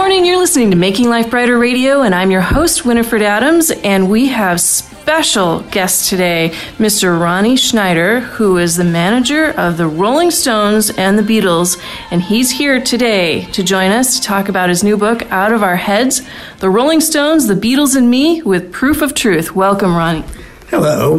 Morning. You're listening to Making Life Brighter Radio, and I'm your host, Winifred Adams. And we have special guest today, Mr. Ronnie Schneider, who is the manager of the Rolling Stones and the Beatles. And he's here today to join us to talk about his new book, Out of Our Heads The Rolling Stones, the Beatles, and Me with Proof of Truth. Welcome, Ronnie. Hello.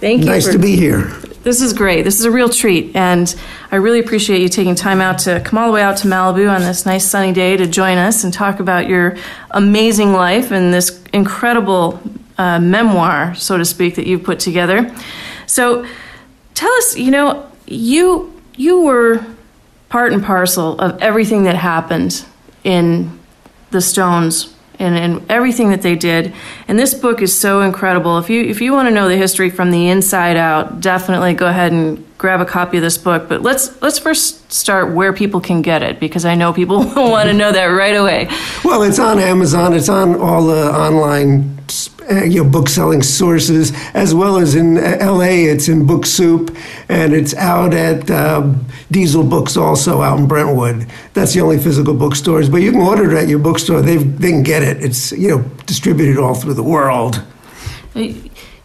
Thank you. Nice for- to be here. This is great. This is a real treat. And I really appreciate you taking time out to come all the way out to Malibu on this nice sunny day to join us and talk about your amazing life and this incredible uh, memoir, so to speak, that you've put together. So tell us, you know, you you were part and parcel of everything that happened in the Stones and, and everything that they did. And this book is so incredible. If you if you want to know the history from the inside out, definitely go ahead and grab a copy of this book. But let's let's first start where people can get it because I know people want to know that right away. Well, it's on Amazon. It's on all the online uh, you know, book selling sources, as well as in uh, LA. It's in Book Soup, and it's out at um, Diesel Books also out in Brentwood. That's the only physical bookstores, but you can order it at your bookstore. They they can get it. It's you know distributed all through the world.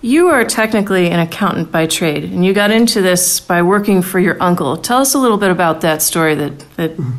You are technically an accountant by trade, and you got into this by working for your uncle. Tell us a little bit about that story that, that mm-hmm.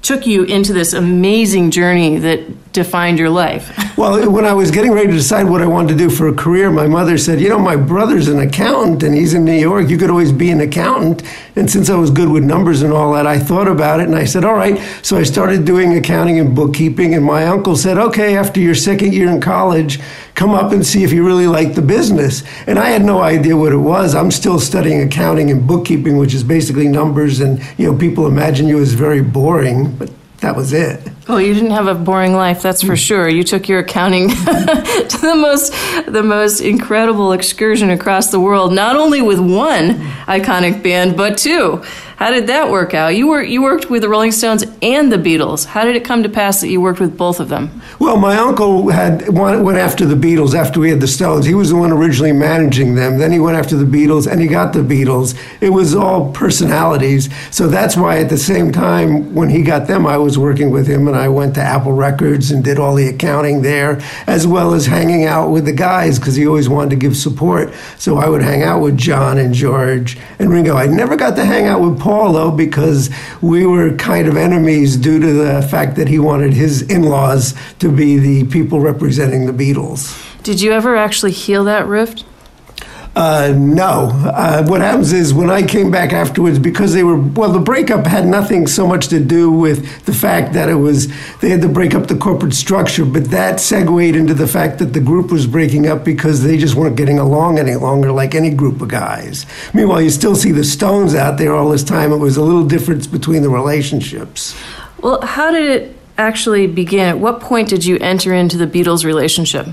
took you into this amazing journey that defined your life. Well, when I was getting ready to decide what I wanted to do for a career, my mother said, You know, my brother's an accountant and he's in New York. You could always be an accountant. And since I was good with numbers and all that, I thought about it and I said, All right. So I started doing accounting and bookkeeping. And my uncle said, Okay, after your second year in college, come up and see if you really like the business. And I had no idea what it was. I'm still studying accounting and bookkeeping, which is basically numbers. And, you know, people imagine you as very boring, but that was it. Well, you didn't have a boring life, that's for sure. You took your accounting to the most the most incredible excursion across the world, not only with one iconic band, but two. How did that work out? You were you worked with the Rolling Stones and the Beatles. How did it come to pass that you worked with both of them? Well, my uncle had went after the Beatles after we had the Stones. He was the one originally managing them. Then he went after the Beatles, and he got the Beatles. It was all personalities. So that's why at the same time when he got them, I was working with him, and I went to Apple Records and did all the accounting there, as well as hanging out with the guys because he always wanted to give support. So I would hang out with John and George and Ringo. I never got to hang out with Paul though because we were kind of enemies due to the fact that he wanted his in-laws to be the people representing the Beatles. Did you ever actually heal that rift? Uh, no. Uh, what happens is when I came back afterwards, because they were, well, the breakup had nothing so much to do with the fact that it was, they had to break up the corporate structure, but that segued into the fact that the group was breaking up because they just weren't getting along any longer like any group of guys. Meanwhile, you still see the Stones out there all this time. It was a little difference between the relationships. Well, how did it actually begin? At what point did you enter into the Beatles relationship?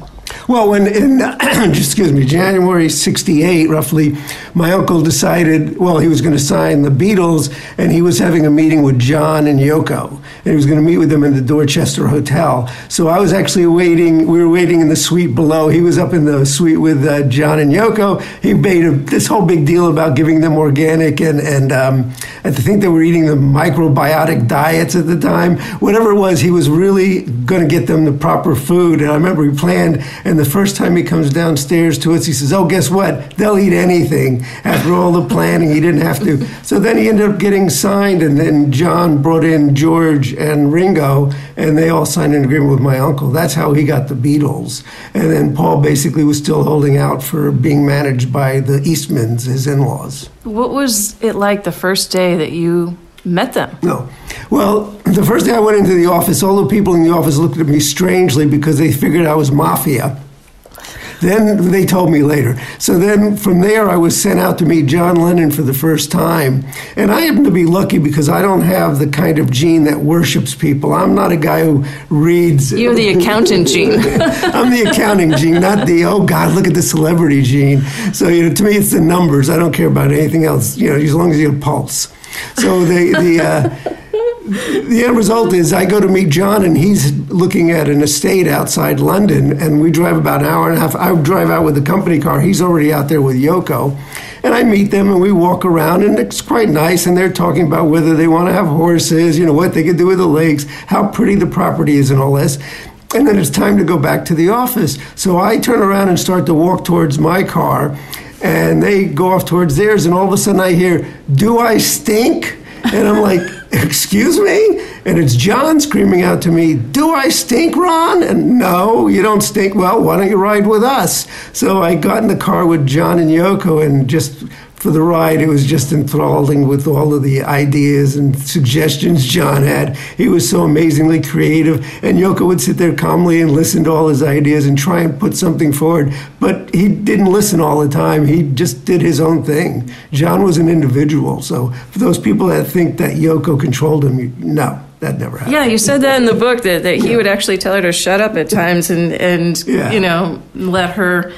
Well, when in excuse me, January '68, roughly, my uncle decided. Well, he was going to sign the Beatles, and he was having a meeting with John and Yoko, and he was going to meet with them in the Dorchester Hotel. So I was actually waiting. We were waiting in the suite below. He was up in the suite with uh, John and Yoko. He made a, this whole big deal about giving them organic, and and um, I think they were eating the microbiotic diets at the time. Whatever it was, he was really going to get them the proper food. And I remember we planned. And the first time he comes downstairs to us, he says, Oh, guess what? They'll eat anything. After all the planning, he didn't have to. So then he ended up getting signed, and then John brought in George and Ringo, and they all signed an agreement with my uncle. That's how he got the Beatles. And then Paul basically was still holding out for being managed by the Eastmans, his in laws. What was it like the first day that you met them? No. Well, the first day I went into the office, all the people in the office looked at me strangely because they figured I was mafia. Then they told me later. So then from there, I was sent out to meet John Lennon for the first time. And I happen to be lucky because I don't have the kind of gene that worships people. I'm not a guy who reads. You're the accountant gene. I'm the accounting gene, not the, oh God, look at the celebrity gene. So, you know, to me, it's the numbers. I don't care about anything else, you know, as long as you have a pulse. So the, the, uh, the end result is I go to meet John, and he's looking at an estate outside London, and we drive about an hour and a half. I drive out with the company car. He's already out there with Yoko. And I meet them, and we walk around, and it's quite nice. And they're talking about whether they want to have horses, you know, what they could do with the lakes, how pretty the property is, and all this. And then it's time to go back to the office. So I turn around and start to walk towards my car, and they go off towards theirs, and all of a sudden I hear, Do I stink? And I'm like, Excuse me? And it's John screaming out to me, Do I stink, Ron? And no, you don't stink. Well, why don't you ride with us? So I got in the car with John and Yoko and just for the ride. It was just enthralling with all of the ideas and suggestions John had. He was so amazingly creative, and Yoko would sit there calmly and listen to all his ideas and try and put something forward. But he didn't listen all the time. He just did his own thing. John was an individual. So for those people that think that Yoko controlled him, no. That never happened. Yeah, you said that in the book that, that he yeah. would actually tell her to shut up at times and, and yeah. you know, let her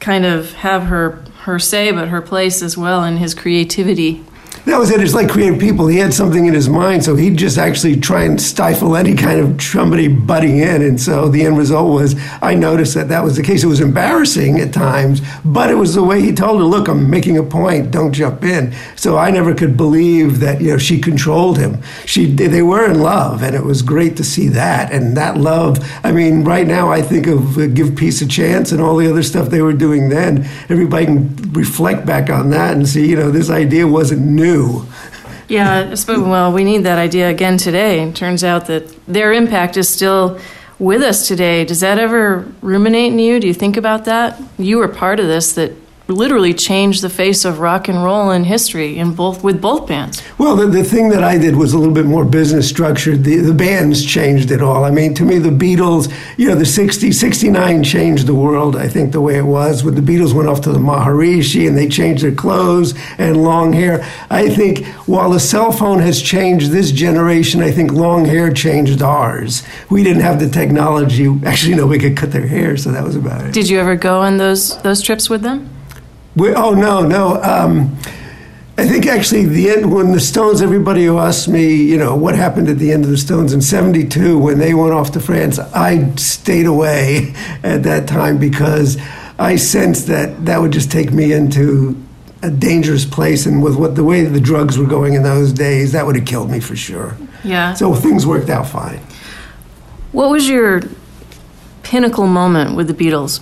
kind of have her her say, but her place as well in his creativity. That was it. It's like creative people. He had something in his mind, so he'd just actually try and stifle any kind of somebody butting in. And so the end result was I noticed that that was the case. It was embarrassing at times, but it was the way he told her, "Look, I'm making a point. Don't jump in." So I never could believe that you know she controlled him. She they were in love, and it was great to see that. And that love. I mean, right now I think of uh, Give Peace a Chance and all the other stuff they were doing then. Everybody can reflect back on that and see, you know, this idea wasn't new Yeah, well, we need that idea again today. It turns out that their impact is still with us today. Does that ever ruminate in you? Do you think about that? You were part of this that literally changed the face of rock and roll in history in both with both bands. Well, the, the thing that I did was a little bit more business structured. The, the bands changed it all. I mean, to me, the Beatles, you know, the 60, 69 changed the world, I think, the way it was. When the Beatles went off to the Maharishi and they changed their clothes and long hair. I think while the cell phone has changed this generation, I think long hair changed ours. We didn't have the technology. Actually, nobody could cut their hair, so that was about it. Did you ever go on those those trips with them? We, oh no, no. Um, I think actually the end when the Stones. Everybody who asked me, you know, what happened at the end of the Stones in '72 when they went off to France, I stayed away at that time because I sensed that that would just take me into a dangerous place, and with what the way the drugs were going in those days, that would have killed me for sure. Yeah. So things worked out fine. What was your pinnacle moment with the Beatles?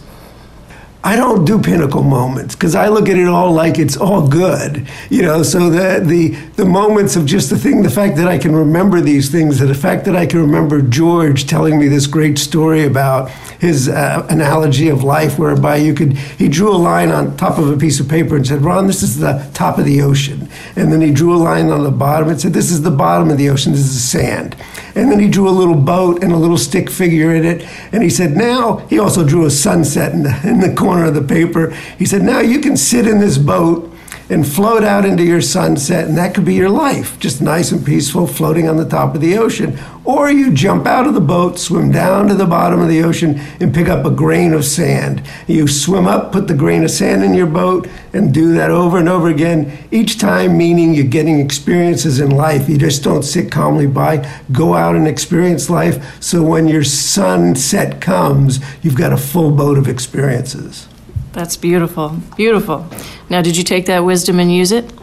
I don't do pinnacle moments because I look at it all like it's all good, you know. So the the the moments of just the thing, the fact that I can remember these things, the fact that I can remember George telling me this great story about his uh, analogy of life, whereby you could he drew a line on top of a piece of paper and said, "Ron, this is the top of the ocean," and then he drew a line on the bottom and said, "This is the bottom of the ocean. This is sand," and then he drew a little boat and a little stick figure in it, and he said, "Now," he also drew a sunset in the in the corner of the paper. He said, Now you can sit in this boat and float out into your sunset, and that could be your life, just nice and peaceful, floating on the top of the ocean. Or you jump out of the boat, swim down to the bottom of the ocean, and pick up a grain of sand. You swim up, put the grain of sand in your boat, and do that over and over again, each time meaning you're getting experiences in life. You just don't sit calmly by, go out and experience life. So when your sunset comes, you've got a full boat of experiences. That's beautiful. Beautiful. Now, did you take that wisdom and use it?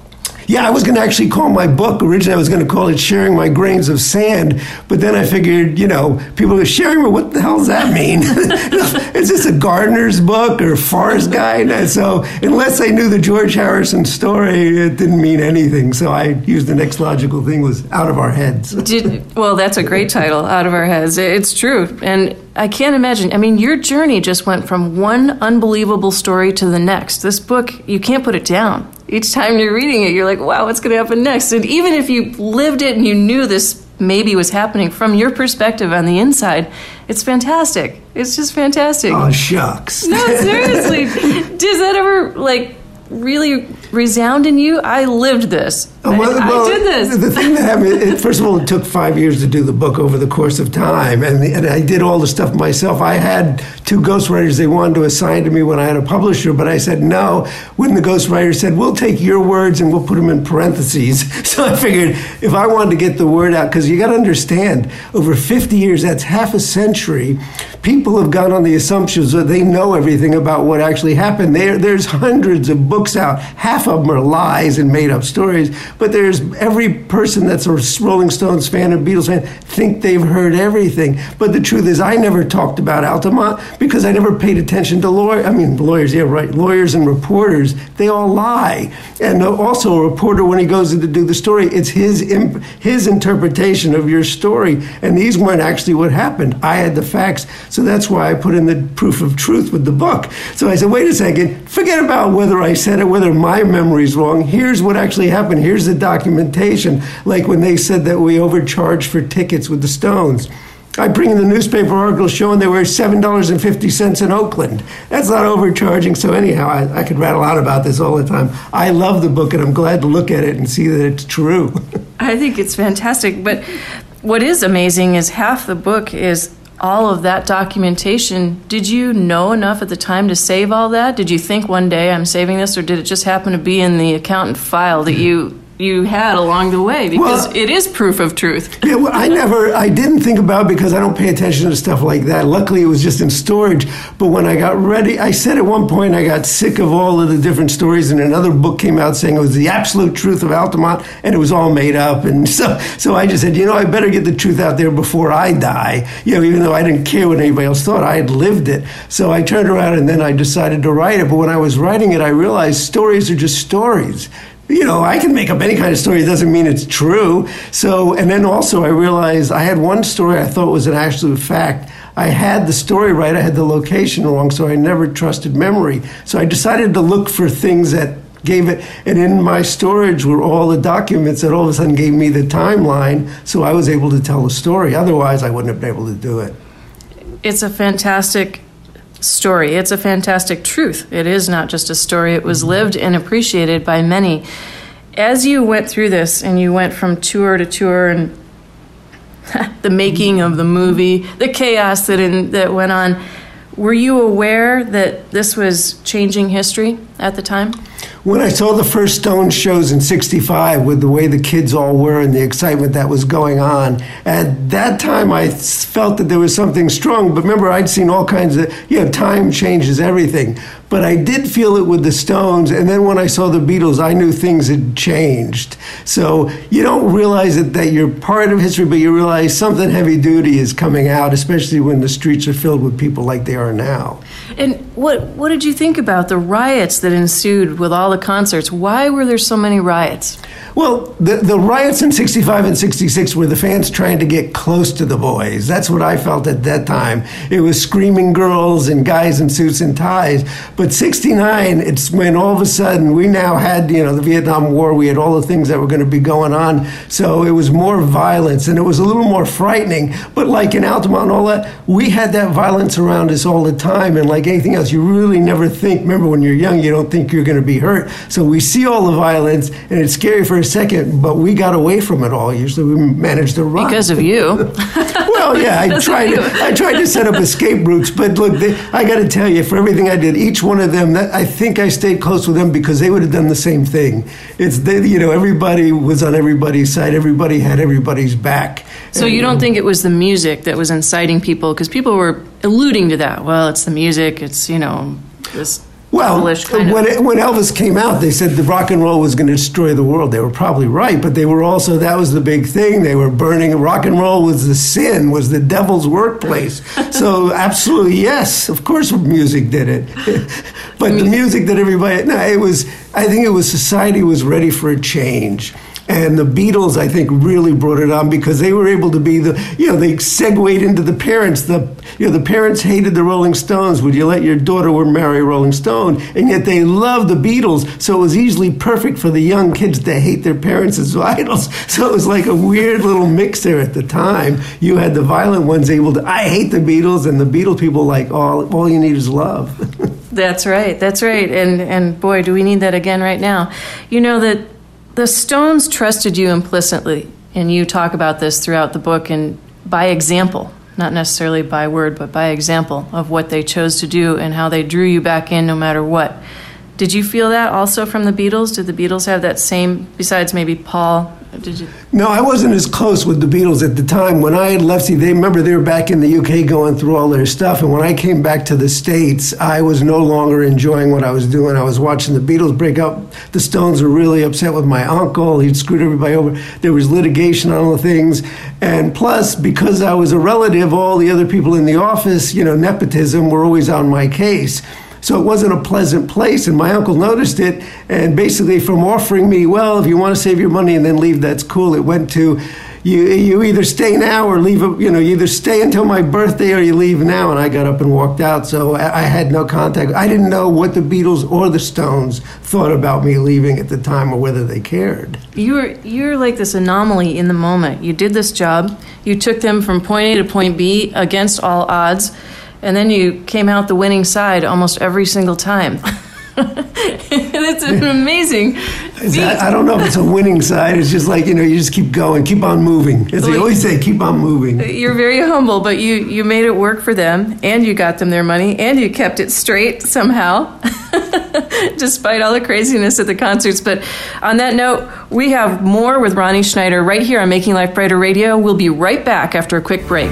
Yeah, I was going to actually call my book, originally I was going to call it Sharing My Grains of Sand, but then I figured, you know, people are sharing, well, what the hell does that mean? Is this a gardener's book or a forest guide? So unless I knew the George Harrison story, it didn't mean anything. So I used the next logical thing was Out of Our Heads. Did, well, that's a great title, Out of Our Heads. It's true. And I can't imagine. I mean, your journey just went from one unbelievable story to the next. This book, you can't put it down each time you're reading it, you're like, wow, what's going to happen next? And even if you lived it and you knew this maybe was happening from your perspective on the inside. It's fantastic. It's just fantastic. Oh shucks. No, seriously. Does that ever like really resound in you? I lived this. Oh, well, I, well, I did this. The thing that happened, it, first of all, it took five years to do the book over the course of time, and, and I did all the stuff myself. I had two ghostwriters they wanted to assign to me when I had a publisher, but I said no. When the ghostwriter said, "We'll take your words and we'll put them in parentheses," so I figured if I wanted to get the word out, because you got to understand, over 50 years, that's half a century. People have gone on the assumptions that they know everything about what actually happened. There, there's hundreds of books out. Half of them are lies and made up stories but there's every person that's a Rolling Stones fan or Beatles fan think they've heard everything. But the truth is, I never talked about Altamont because I never paid attention to lawyers. I mean, lawyers, yeah, right. Lawyers and reporters, they all lie. And also, a reporter, when he goes in to do the story, it's his imp- his interpretation of your story. And these weren't actually what happened. I had the facts, so that's why I put in the proof of truth with the book. So I said, wait a second, forget about whether I said it, whether my memory's wrong. Here's what actually happened. Here's the documentation, like when they said that we overcharged for tickets with the Stones. I bring in the newspaper article showing they were $7.50 in Oakland. That's not overcharging. So, anyhow, I, I, could rattle on about this all the time. I love the book and I'm glad to look at it and see that it's true. I think it's fantastic. But what is amazing is half the book is all of that documentation. Did you know enough at the time to save all that? Did you think one day I'm saving this, or did it just happen to be in the accountant file that you you had along the way because well, it is proof of truth. yeah, well, I never, I didn't think about because I don't pay attention to stuff like that. Luckily, it was just in storage. But when I got ready, I said at one point I got sick of all of the different stories, and another book came out saying it was the absolute truth of Altamont, and it was all made up. And so, so I just said, you know, I better get the truth out there before I die. You know, even though I didn't care what anybody else thought, I had lived it. So I turned around and then I decided to write it. But when I was writing it, I realized stories are just stories you know, I can make up any kind of story. It doesn't mean it's true. So, and then also I realized I had one story I thought was an absolute fact. I had the story right, I had the location wrong, so I never trusted memory. So I decided to look for things that gave it, and in my storage were all the documents that all of a sudden gave me the timeline, so I was able to tell the story. Otherwise, I wouldn't have been able to do it. It's a fantastic story. It's a fantastic truth. It is not just a story, it was mm-hmm. lived and appreciated by many. As you went through this and you went from tour to tour and the making of the movie, the chaos that in, that went on, were you aware that this was changing history at the time? When I saw the first Stone shows in 65 with the way the kids all were and the excitement that was going on, at that time I felt that there was something strong. But remember, I'd seen all kinds of, you know, time changes everything. But I did feel it with the Stones. And then when I saw the Beatles, I knew things had changed. So you don't realize it, that you're part of history, but you realize something heavy duty is coming out, especially when the streets are filled with people like they are now. And what, what did you think about the riots that ensued with all the concerts? Why were there so many riots? Well, the, the riots in 65 and 66 were the fans trying to get close to the boys. That's what I felt at that time. It was screaming girls and guys in suits and ties. But 69, it's when all of a sudden we now had, you know, the Vietnam War, we had all the things that were going to be going on. So it was more violence and it was a little more frightening. But like in Altamont all that, we had that violence around us all the time. And like anything else, you really never think, remember when you're young, you don't think you're going to be hurt. So we see all the violence and it's scary for second, but we got away from it all. Usually we managed to run. Because of you. well, yeah, I tried, to, I tried to set up escape routes, but look, they, I got to tell you, for everything I did, each one of them, that, I think I stayed close with them because they would have done the same thing. It's, they, you know, everybody was on everybody's side, everybody had everybody's back. So and, you don't think it was the music that was inciting people? Because people were alluding to that. Well, it's the music, it's, you know, this well, when, it, when Elvis came out, they said the rock and roll was going to destroy the world. They were probably right, but they were also that was the big thing. They were burning rock and roll was the sin, was the devil's workplace. so absolutely yes, of course, music did it. but the music that everybody no, it was. I think it was society was ready for a change. And the Beatles, I think, really brought it on because they were able to be the, you know, they segued into the parents. The, you know, the parents hated the Rolling Stones. Would you let your daughter marry Rolling Stone? And yet they loved the Beatles. So it was easily perfect for the young kids to hate their parents as idols. So it was like a weird little mix there at the time. You had the violent ones able to, I hate the Beatles, and the Beatles people like, all, all you need is love. That's right. That's right. And and boy, do we need that again right now. You know that the Stones trusted you implicitly, and you talk about this throughout the book and by example, not necessarily by word, but by example of what they chose to do and how they drew you back in no matter what. Did you feel that also from the Beatles? Did the Beatles have that same, besides maybe Paul did you? No, I wasn't as close with the Beatles at the time. When I had left, they remember they were back in the UK going through all their stuff, and when I came back to the States, I was no longer enjoying what I was doing. I was watching the Beatles break up. The Stones were really upset with my uncle. He'd screwed everybody over. There was litigation on all the things, and plus, because I was a relative, all the other people in the office, you know, nepotism, were always on my case. So it wasn't a pleasant place. And my uncle noticed it. And basically, from offering me, well, if you want to save your money and then leave, that's cool, it went to, you, you either stay now or leave, you know, you either stay until my birthday or you leave now. And I got up and walked out. So I, I had no contact. I didn't know what the Beatles or the Stones thought about me leaving at the time or whether they cared. You're, you're like this anomaly in the moment. You did this job, you took them from point A to point B against all odds and then you came out the winning side almost every single time. it's an amazing. That, I don't know if it's a winning side. It's just like you know, you just keep going, keep on moving. As they always say, keep on moving. You're very humble, but you you made it work for them, and you got them their money, and you kept it straight somehow, despite all the craziness at the concerts. But on that note, we have more with Ronnie Schneider right here on Making Life Brighter Radio. We'll be right back after a quick break.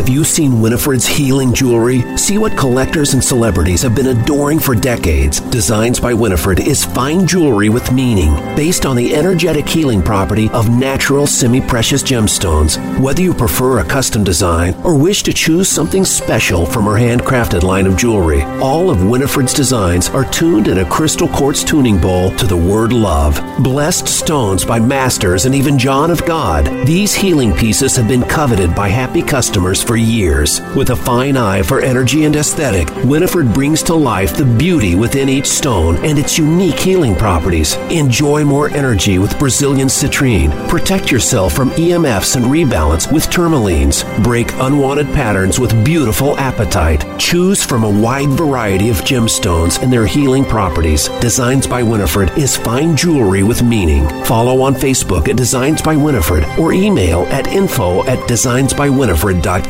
Have you seen Winifred's healing jewelry? See what collectors and celebrities have been adoring for decades. Designs by Winifred is fine jewelry with meaning, based on the energetic healing property of natural semi precious gemstones. Whether you prefer a custom design or wish to choose something special from her handcrafted line of jewelry, all of Winifred's designs are tuned in a crystal quartz tuning bowl to the word love. Blessed stones by masters and even John of God, these healing pieces have been coveted by happy customers for years. With a fine eye for energy and aesthetic, Winifred brings to life the beauty within each stone and its unique healing properties. Enjoy more energy with Brazilian citrine. Protect yourself from EMFs and rebalance with tourmalines. Break unwanted patterns with beautiful apatite. Choose from a wide variety of gemstones and their healing properties. Designs by Winifred is fine jewelry with meaning. Follow on Facebook at Designs by Winifred or email at info at designsbywinifred.com.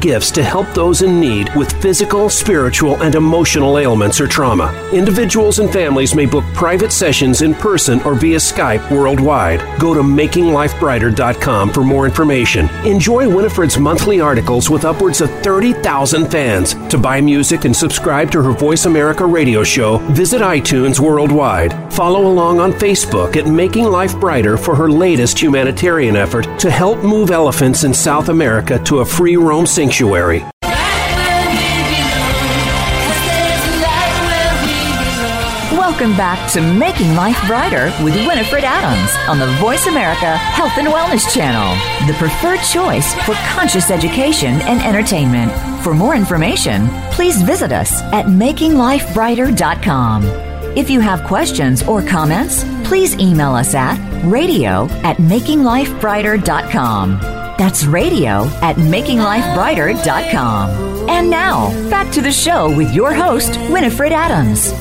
gifts to help those in need with physical, spiritual, and emotional ailments or trauma. Individuals and families may book private sessions in person or via Skype worldwide. Go to makinglifebrighter.com for more information. Enjoy Winifred's monthly articles with upwards of 30,000 fans. To buy music and subscribe to her Voice America radio show, visit iTunes worldwide. Follow along on Facebook at Making Life Brighter for her latest humanitarian effort to help move elephants in South America to a free roam sanctuary. Welcome back to Making Life Brighter with Winifred Adams on the Voice America Health and Wellness Channel, the preferred choice for conscious education and entertainment. For more information, please visit us at makinglifebrighter.com. If you have questions or comments, please email us at radio at makinglifebrighter.com. That's radio at makinglifebrighter.com. And now, back to the show with your host, Winifred Adams.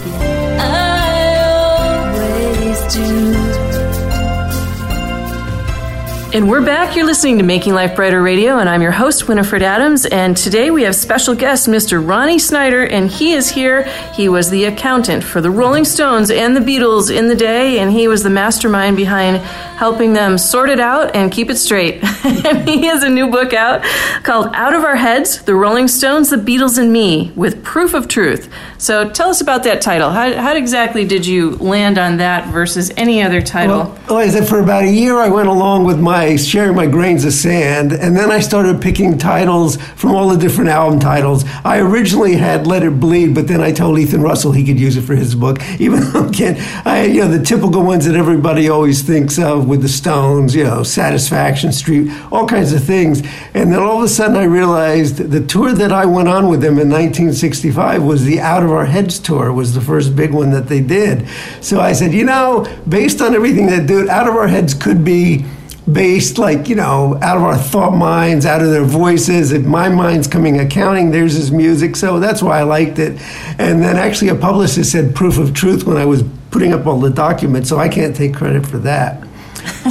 And we're back. You're listening to Making Life Brighter Radio, and I'm your host, Winifred Adams. And today we have special guest, Mr. Ronnie Schneider, and he is here. He was the accountant for the Rolling Stones and the Beatles in the day, and he was the mastermind behind helping them sort it out and keep it straight. he has a new book out called Out of Our Heads The Rolling Stones, the Beatles, and Me with Proof of Truth. So tell us about that title. How, how exactly did you land on that versus any other title? Well, like I said, for about a year, I went along with my sharing my grains of sand, and then I started picking titles from all the different album titles. I originally had Let It Bleed, but then I told Ethan Russell he could use it for his book, even though again, I, you know, the typical ones that everybody always thinks of with the Stones, you know, Satisfaction Street, all kinds of things. And then all of a sudden, I realized the tour that I went on with them in 1965 was the Out of Our Heads tour. Was the first big one that they did. So I said, you know, based on everything that do, Out of Our Heads could be based like you know out of our thought minds out of their voices and my mind's coming accounting theirs is music so that's why i liked it and then actually a publicist said proof of truth when i was putting up all the documents so i can't take credit for that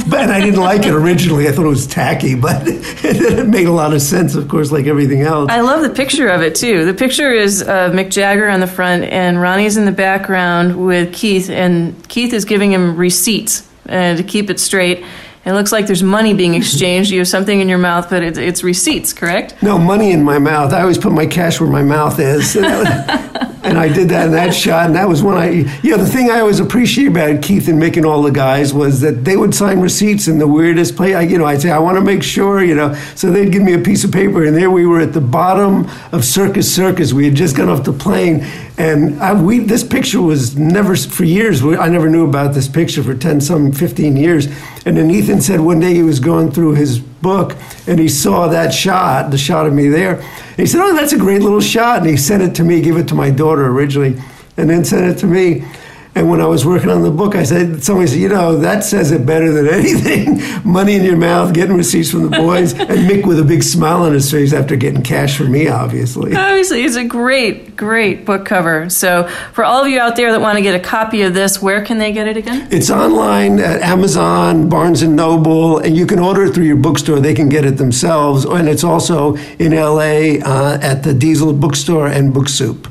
but I didn't like it originally. I thought it was tacky, but it made a lot of sense, of course, like everything else. I love the picture of it too. The picture is uh, Mick Jagger on the front, and Ronnie's in the background with Keith, and Keith is giving him receipts uh, to keep it straight. It looks like there's money being exchanged. You have something in your mouth, but it's, it's receipts, correct? No, money in my mouth. I always put my cash where my mouth is. and I did that in that shot, and that was when I, you know, the thing I always appreciate about Keith and Mick and all the guys was that they would sign receipts in the weirdest place. I, you know, I'd say, I want to make sure, you know, so they'd give me a piece of paper, and there we were at the bottom of Circus Circus. We had just gone off the plane, and I, we, this picture was never, for years, I never knew about this picture for 10, some 15 years. And then Ethan said one day he was going through his book and he saw that shot, the shot of me there. And he said, Oh, that's a great little shot. And he sent it to me, gave it to my daughter originally, and then sent it to me. And when I was working on the book, I said, somebody said, you know, that says it better than anything. Money in your mouth, getting receipts from the boys, and Mick with a big smile on his face after getting cash from me, obviously. Obviously, it's a great, great book cover. So, for all of you out there that want to get a copy of this, where can they get it again? It's online at Amazon, Barnes and Noble, and you can order it through your bookstore. They can get it themselves, and it's also in LA uh, at the Diesel Bookstore and Book Soup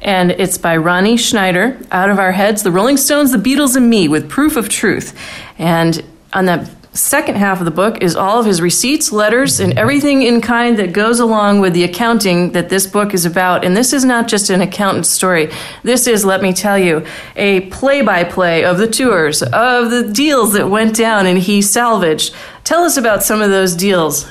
and it's by Ronnie Schneider, Out of Our Heads, The Rolling Stones, The Beatles, and Me, with Proof of Truth. And on that second half of the book is all of his receipts, letters, and everything in kind that goes along with the accounting that this book is about. And this is not just an accountant story. This is, let me tell you, a play by play of the tours, of the deals that went down and he salvaged. Tell us about some of those deals.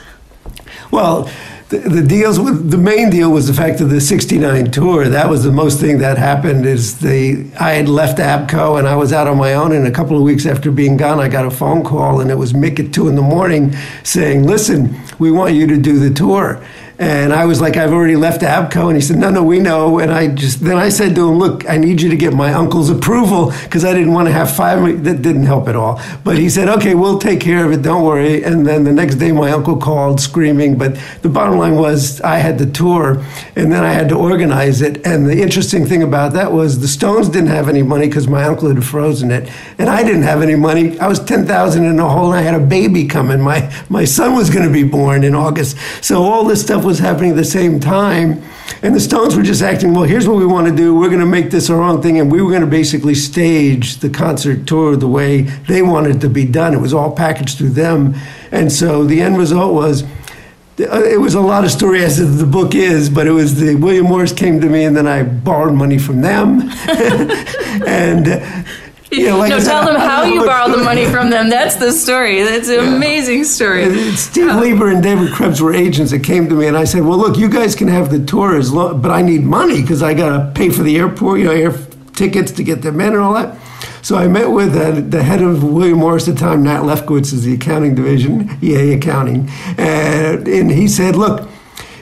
Well, the, the deals with the main deal was the fact of the 69 tour. That was the most thing that happened is the i had left ABKCO and i was out on my own and a couple of weeks after being gone i got a phone call and it was mick at 2 in the morning saying listen we want you to do the tour and I was like, I've already left ABKCO. And he said, No, no, we know. And I just, then I said to him, Look, I need you to get my uncle's approval because I didn't want to have five. That didn't help at all. But he said, Okay, we'll take care of it. Don't worry. And then the next day, my uncle called screaming. But the bottom line was, I had the tour and then I had to organize it. And the interesting thing about that was the Stones didn't have any money because my uncle had frozen it. And I didn't have any money. I was 10,000 in the hole and I had a baby coming. My, my son was going to be born in August. So all this stuff was happening at the same time. And the Stones were just acting, well, here's what we want to do. We're going to make this our own thing. And we were going to basically stage the concert tour the way they wanted it to be done. It was all packaged through them. And so the end result was, uh, it was a lot of story as the book is, but it was the William Morris came to me and then I borrowed money from them. and you know, like no, tell them how you borrowed the money from them. That's the story. That's an yeah. amazing story. Steve Leber and David Krebs were agents that came to me, and I said, "Well, look, you guys can have the tour, as long, but I need money because I got to pay for the airport, you know, air tickets to get them in and all that." So I met with uh, the head of William Morris at the time, Nat Lefkowitz, is the accounting division, EA Accounting, and, and he said, "Look."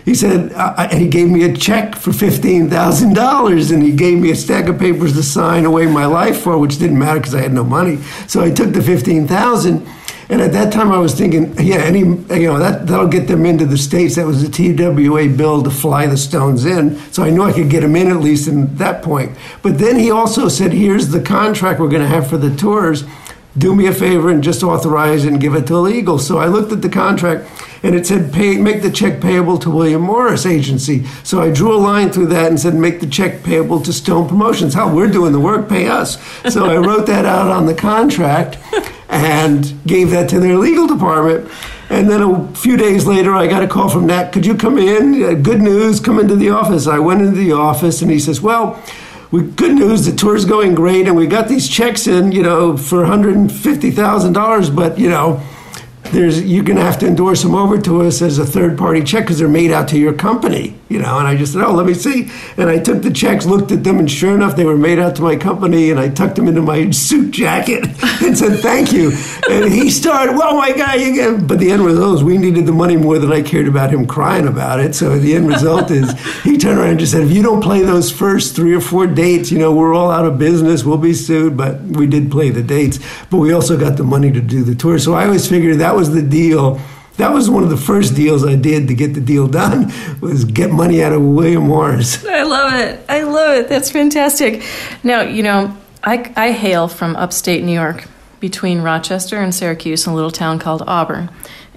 He said, uh, and he gave me a check for $15,000 and he gave me a stack of papers to sign away my life for, which didn't matter because I had no money. So I took the 15000 and at that time, I was thinking, yeah, any you know that that'll get them into the states. That was the TWA bill to fly the Stones in, so I knew I could get them in at least in that point. But then he also said, "Here's the contract we're going to have for the tours. Do me a favor and just authorize and give it to legal." So I looked at the contract, and it said, "Pay, make the check payable to William Morris Agency." So I drew a line through that and said, "Make the check payable to Stone Promotions." How we're doing the work, pay us. So I wrote that out on the contract and gave that to their legal department. And then a few days later, I got a call from Nat. Could you come in? Uh, good news, come into the office. I went into the office, and he says, Well, we, good news, the tour's going great, and we got these checks in, you know, for $150,000, but, you know, there's you're going to have to endorse them over to us as a third party check because they're made out to your company you know and i just said oh let me see. And i took the checks looked at them and sure enough they were made out to my company and i tucked them into my suit jacket and said thank you. And he started well my guy you get but the end result is we needed the money more than i cared about him crying about it. So the end result is he turned around and just said if you don't play those first three or four dates you know we're all out of business. We'll be sued. But we did play the dates but we also got the money to do the tour. So i always figured that was the deal. That was one of the first deals I did to get the deal done was get money out of William Morris. I love it. I love it. That's fantastic. Now, you know, I, I hail from upstate New York between Rochester and Syracuse in a little town called Auburn.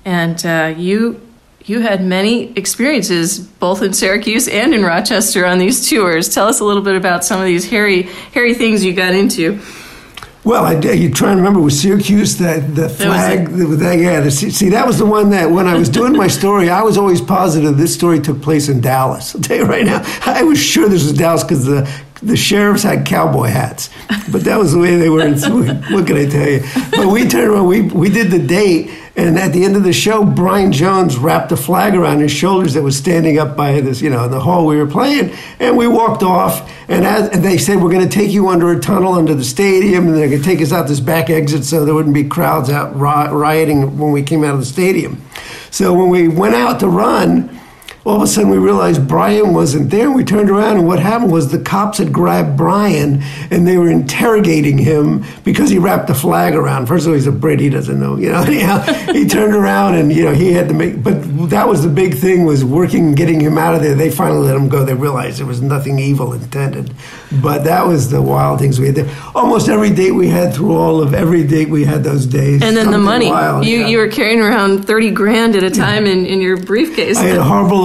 And uh, you you had many experiences both in Syracuse and in Rochester on these tours. Tell us a little bit about some of these hairy hairy things you got into. Well, I, you try and remember with Syracuse that the flag, the, the, yeah. The, see, that was the one that when I was doing my story, I was always positive this story took place in Dallas. I'll tell you right now, I was sure this was Dallas because the the sheriffs had cowboy hats, but that was the way they were. In, what can I tell you? But we turned around, we we did the date, and at the end of the show, Brian Jones wrapped a flag around his shoulders that was standing up by this, you know, in the hall we were playing, and we walked off. And, as, and they said we're going to take you under a tunnel under the stadium, and they're going to take us out this back exit so there wouldn't be crowds out rioting when we came out of the stadium. So when we went out to run all of a sudden we realized Brian wasn't there. And we turned around, and what happened was the cops had grabbed Brian and they were interrogating him because he wrapped the flag around. First of all, he's a Brit; he doesn't know, you know. he turned around and you know he had to make. But that was the big thing was working, getting him out of there. They finally let him go. They realized there was nothing evil intended. But that was the wild things we had there. Almost every date we had through all of every date we had those days. And then the money. Wild, you yeah. you were carrying around thirty grand at a time yeah. in, in your briefcase. I had a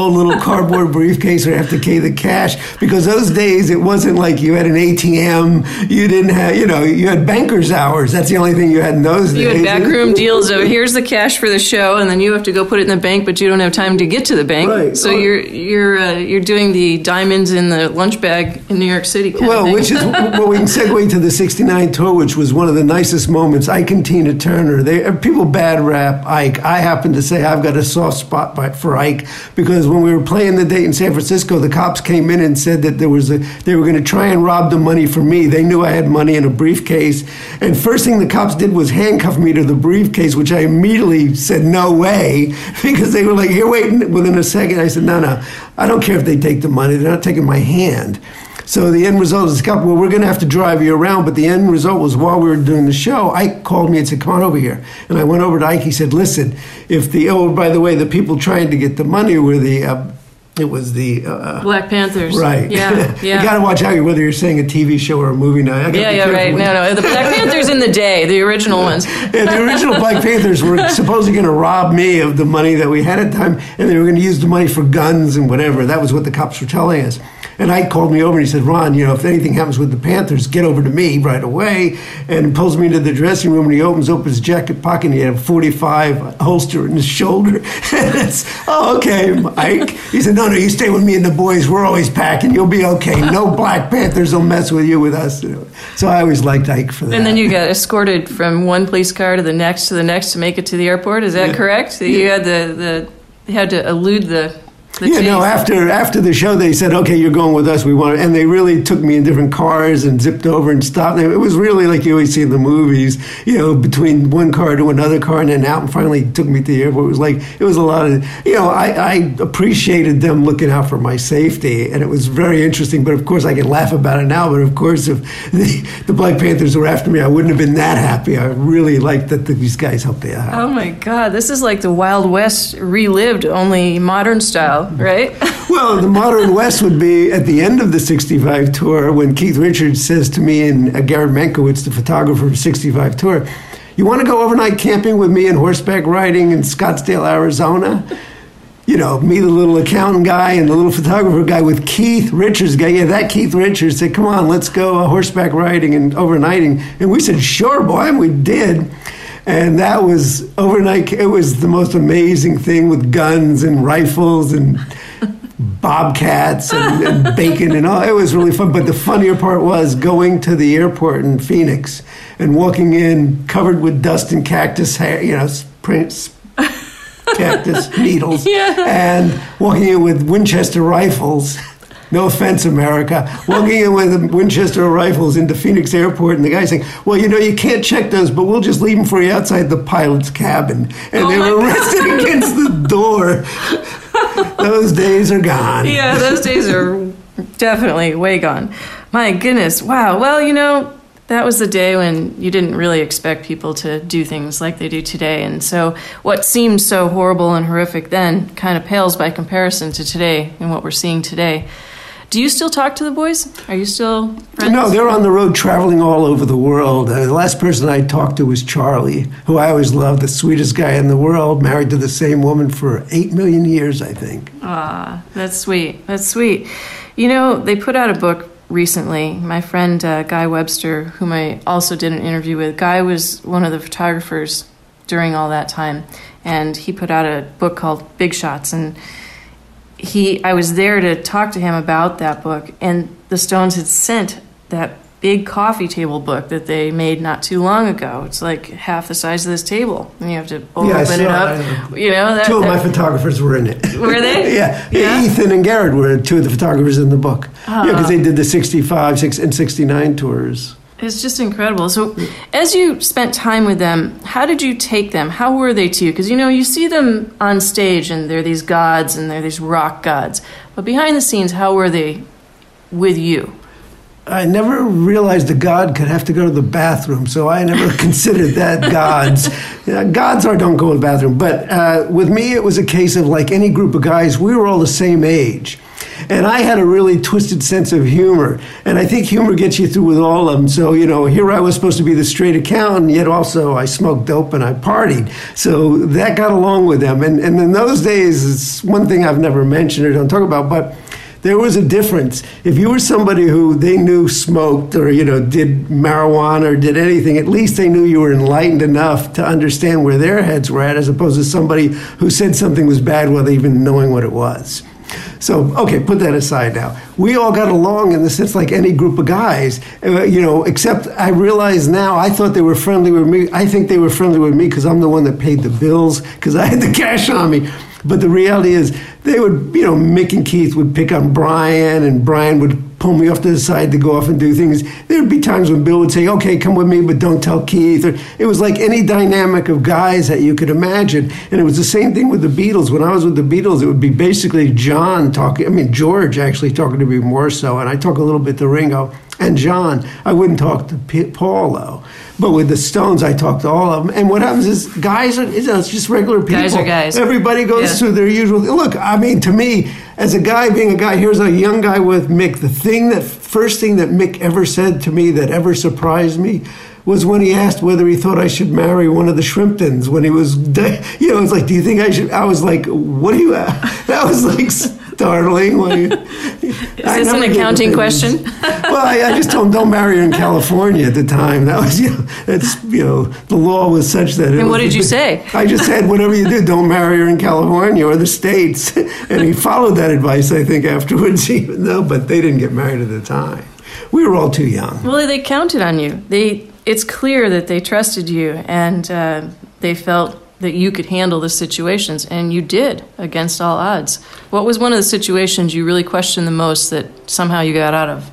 little cardboard briefcase or have to carry the cash because those days it wasn't like you had an ATM. You didn't have, you know, you had banker's hours. That's the only thing you had in those you days. You had backroom deals of here's the cash for the show, and then you have to go put it in the bank, but you don't have time to get to the bank. Right. So you're you're uh, you're doing the diamonds in the lunch bag in New York City. well, which is well, we can segue to the '69 tour, which was one of the nicest moments. Ike and Tina Turner. They people bad rap Ike. I happen to say I've got a soft spot for Ike because when we were playing the date in San Francisco, the cops came in and said that there was a, they were going to try and rob the money from me. They knew I had money in a briefcase, and first thing the cops did was handcuff me to the briefcase, which I immediately said no way because they were like, "Here, wait." Within a second, I said, "No, no, I don't care if they take the money. They're not taking my hand." So the end result is, well, we're going to have to drive you around. But the end result was while we were doing the show, Ike called me and said, come on over here. And I went over to Ike. He said, listen, if the, oh, by the way, the people trying to get the money were the, uh, it was the uh, Black Panthers. Right. Yeah. Yeah. you got to watch out whether you're saying a TV show or a movie now. Yeah. Yeah. Right. No. No. The Black Panthers in the day, the original ones. yeah. The original Black Panthers were supposedly going to rob me of the money that we had at the time, and they were going to use the money for guns and whatever. That was what the cops were telling us. And Ike called me over and he said, Ron, you know, if anything happens with the Panthers, get over to me right away. And pulls me into the dressing room and he opens up his jacket pocket and he had a 45 holster in his shoulder. and oh, okay, Ike. He said, no, no, you stay with me and the boys. We're always packing. You'll be okay. No Black Panthers will mess with you with us. So I always liked Ike for that. And then you got escorted from one police car to the next to the next to make it to the airport. Is that yeah. correct? You had the, the you had to elude the The yeah, no. After after the show, they said, "Okay, you're going with us. We want," and they really took me in different cars and zipped over and stopped. It was really like you always see in the movies, you know, between one car to another car, and then out and finally took me to the airport. It was like it was a lot of, you know, I, I appreciated them looking out for my safety, and it was very interesting. But of course, I can laugh about it now. But of course, if the, the Black Panthers were after me, I wouldn't have been that happy. I really liked that these guys helped me out. Oh my God, this is like the Wild West relived, only modern style, right? Well, the modern West would be at the end of the 65 tour when Keith Richards says to me and uh, Gered Mankowitz, the photographer of 65 tour, You want to go overnight camping with me and horseback riding in Scottsdale, Arizona? You know, me, the little accountant guy, and the little photographer guy with Keith Richards guy. Yeah, that Keith Richards said, Come on, let's go uh, horseback riding and overnighting. And we said, Sure, boy, and we did. And that was overnight. It was the most amazing thing with guns and rifles and bobcats and, and bacon and all. It was really fun. But the funnier part was going to the airport in Phoenix and walking in covered with dust and cactus hair, you know, prints. Cactus needles, Yeah. and walking in with Winchester rifles. No offense, America. Walking in with Winchester rifles into Phoenix Airport, and the guy saying, "Well, you know, you can't check those, but we'll just leave them for you outside the pilot's cabin." And Oh they were God. resting against the door. Those days are gone. yeah, those days are definitely way gone. My goodness, wow. Well, you know, that was the day when you didn't really expect people to do things like they do today. And so what seemed so horrible and horrific then kind of pales by comparison to today and what we're seeing today. Do you still talk to the boys? Are you still friends? No, they're on the road traveling all over the world. Uh, the last person I talked to was Charlie, who I always loved, the sweetest guy in the world, married to the same woman for eight million years, I think. Ah, that's sweet. That's sweet. You know, they put out a book recently. My friend uh, Guy Webster, whom I also did an interview with, Guy was one of the photographers during all that time, and he put out a book called Big Shots. And he, I was there to talk to him about that book, and the Stones had sent that big coffee table book that they made not too long ago. It's like half the size of this table, and you have to open Yeah, I it up. it. You know that. Two of my photographers were in it. Were they? yeah. Yeah? Ethan and Gered were two of the photographers in the book. Yeah, because they ah. did the 65 six, and 69 tours. It's just incredible. So, as you spent time with them, how did you take them? How were they to you? Because you know, you see them on stage and they're these gods and they're these rock gods. But behind the scenes, how were they with you? I never realized a god could have to go to the bathroom, so I never considered that gods. Yeah, gods are don't go to the bathroom, but uh, with me it was a case of like any group of guys, we were all the same age. And I had a really twisted sense of humor. And I think humor gets you through with all of them. So, you know, here I was supposed to be the straight accountant, yet also I smoked dope and I partied. So that got along with them. And, and in those days, it's one thing I've never mentioned or don't talk about, but there was a difference. If you were somebody who they knew smoked or you know did marijuana or did anything, at least they knew you were enlightened enough to understand where their heads were at, as opposed to somebody who said something was bad without even knowing what it was. So, okay, put that aside now. We all got along in the sense like any group of guys, uh, you know, except I realize now I thought they were friendly with me. I think they were friendly with me because I'm the one that paid the bills because I had the cash on me. But the reality is, they would, you know, Mick and Keith would pick on Brian, and Brian would pull me off to the side to go off and do things. There would be times when Bill would say, okay, come with me, but don't tell Keith. Or it was like any dynamic of guys that you could imagine. And it was the same thing with the Beatles. When I was with the Beatles, it would be basically John talking, I mean, George actually talking to me more so, and I talk a little bit to Ringo and John. I wouldn't talk to Paul, though. But with the Stones, I talked to all of them. And what happens is, guys are, you know, it's just regular people. Guys are guys. Everybody goes Yeah. through their usual. Look, I mean, to me, as a guy being a guy, here's a young guy with Mick. The thing that first thing that Mick ever said to me that ever surprised me was when he asked whether he thought I should marry one of the Shrimptons when he was, you know, it's like, do you think I should? I was like, what do you? That was like startling. When you, Is this an accounting question? well, I, I just told him don't marry her in California at the time. That was, you know, that's you know, the law was such that. it And what was- did you say? I just said, whatever you do, don't marry her in California or the states. And he followed that advice, I think, afterwards, even though, but they didn't get married at the time. We were all too young. Well, they counted on you. They. It's clear that they trusted you, and uh, they felt that you could handle the situations, and you did against all odds. What was one of the situations you really questioned the most that somehow you got out of?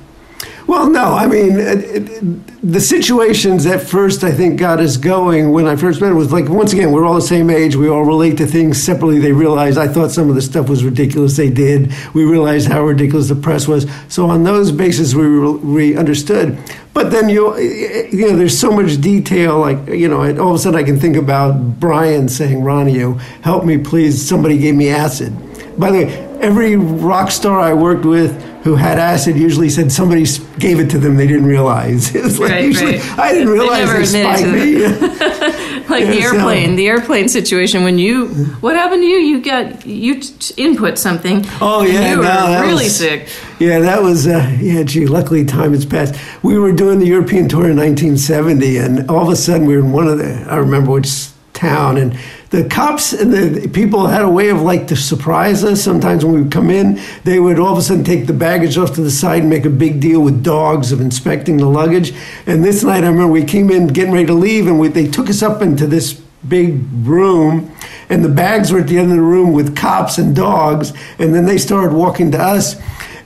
Well, no, I mean, it, it, the situations at first I think got us going when I first met was like, once again, we're all the same age. We all relate to things separately. They realized I thought some of the stuff was ridiculous. They did. We realized how ridiculous the press was. So on those bases, we, we understood. But then you, you know, there's so much detail. Like, you know, all of a sudden I can think about Brian saying, Ronnie, you help me, please. Somebody gave me acid. By the way, every rock star I worked with who had acid usually said somebody gave it to them they didn't realize. It was like right, usually right. I didn't realize they, they spiked me. like Yeah, the so- airplane, the airplane situation. When you, what happened to you? You got you t- input something. Oh yeah, you no, were really was, sick. Yeah, that was uh, yeah. Gee, luckily time has passed. We were doing the European tour in 1970, and all of a sudden we were in one of the I remember which town, and the cops and the people had a way of like to surprise us. Sometimes when we would come in, they would all of a sudden take the baggage off to the side and make a big deal with dogs of inspecting the luggage. And this night, I remember we came in getting ready to leave, and we, they took us up into this big room and the bags were at the end of the room with cops and dogs and then they started walking to us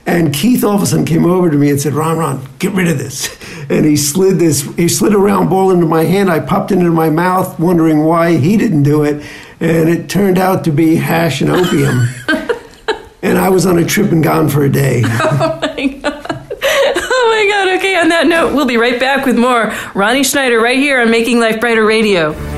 and Keith all of a sudden came over to me and said, Ron, Ron, get rid of this. And he slid this, he slid a round ball into my hand. I popped it into my mouth, wondering why he didn't do it. And it turned out to be hash and opium. and I was on a trip and gone for a day. Oh, oh my God. Okay, on that note, we'll be right back with more Ronnie Schneider right here on Making Life Brighter Radio.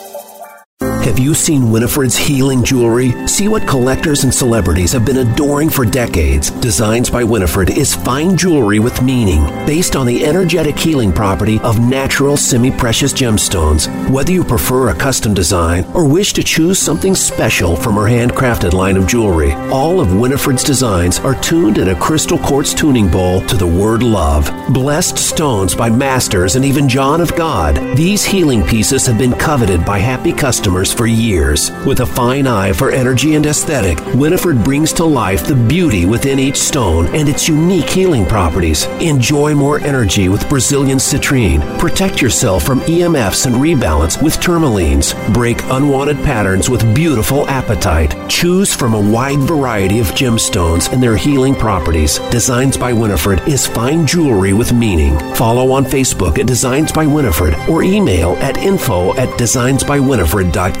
Have you seen Winifred's healing jewelry? See what collectors and celebrities have been adoring for decades. Designs by Winifred is fine jewelry with meaning, based on the energetic healing property of natural semi-precious gemstones. Whether you prefer a custom design or wish to choose something special from her handcrafted line of jewelry, all of Winifred's designs are tuned in a crystal quartz tuning bowl to the word love. Blessed stones by masters and even John of God, these healing pieces have been coveted by happy customers for years. With a fine eye for energy and aesthetic, Winifred brings to life the beauty within each stone and its unique healing properties. Enjoy more energy with Brazilian citrine. Protect yourself from EMFs and rebalance with tourmalines. Break unwanted patterns with beautiful apatite. Choose from a wide variety of gemstones and their healing properties. Designs by Winifred is fine jewelry with meaning. Follow on Facebook at Designs by Winifred or email at info at designsbywinifred.com.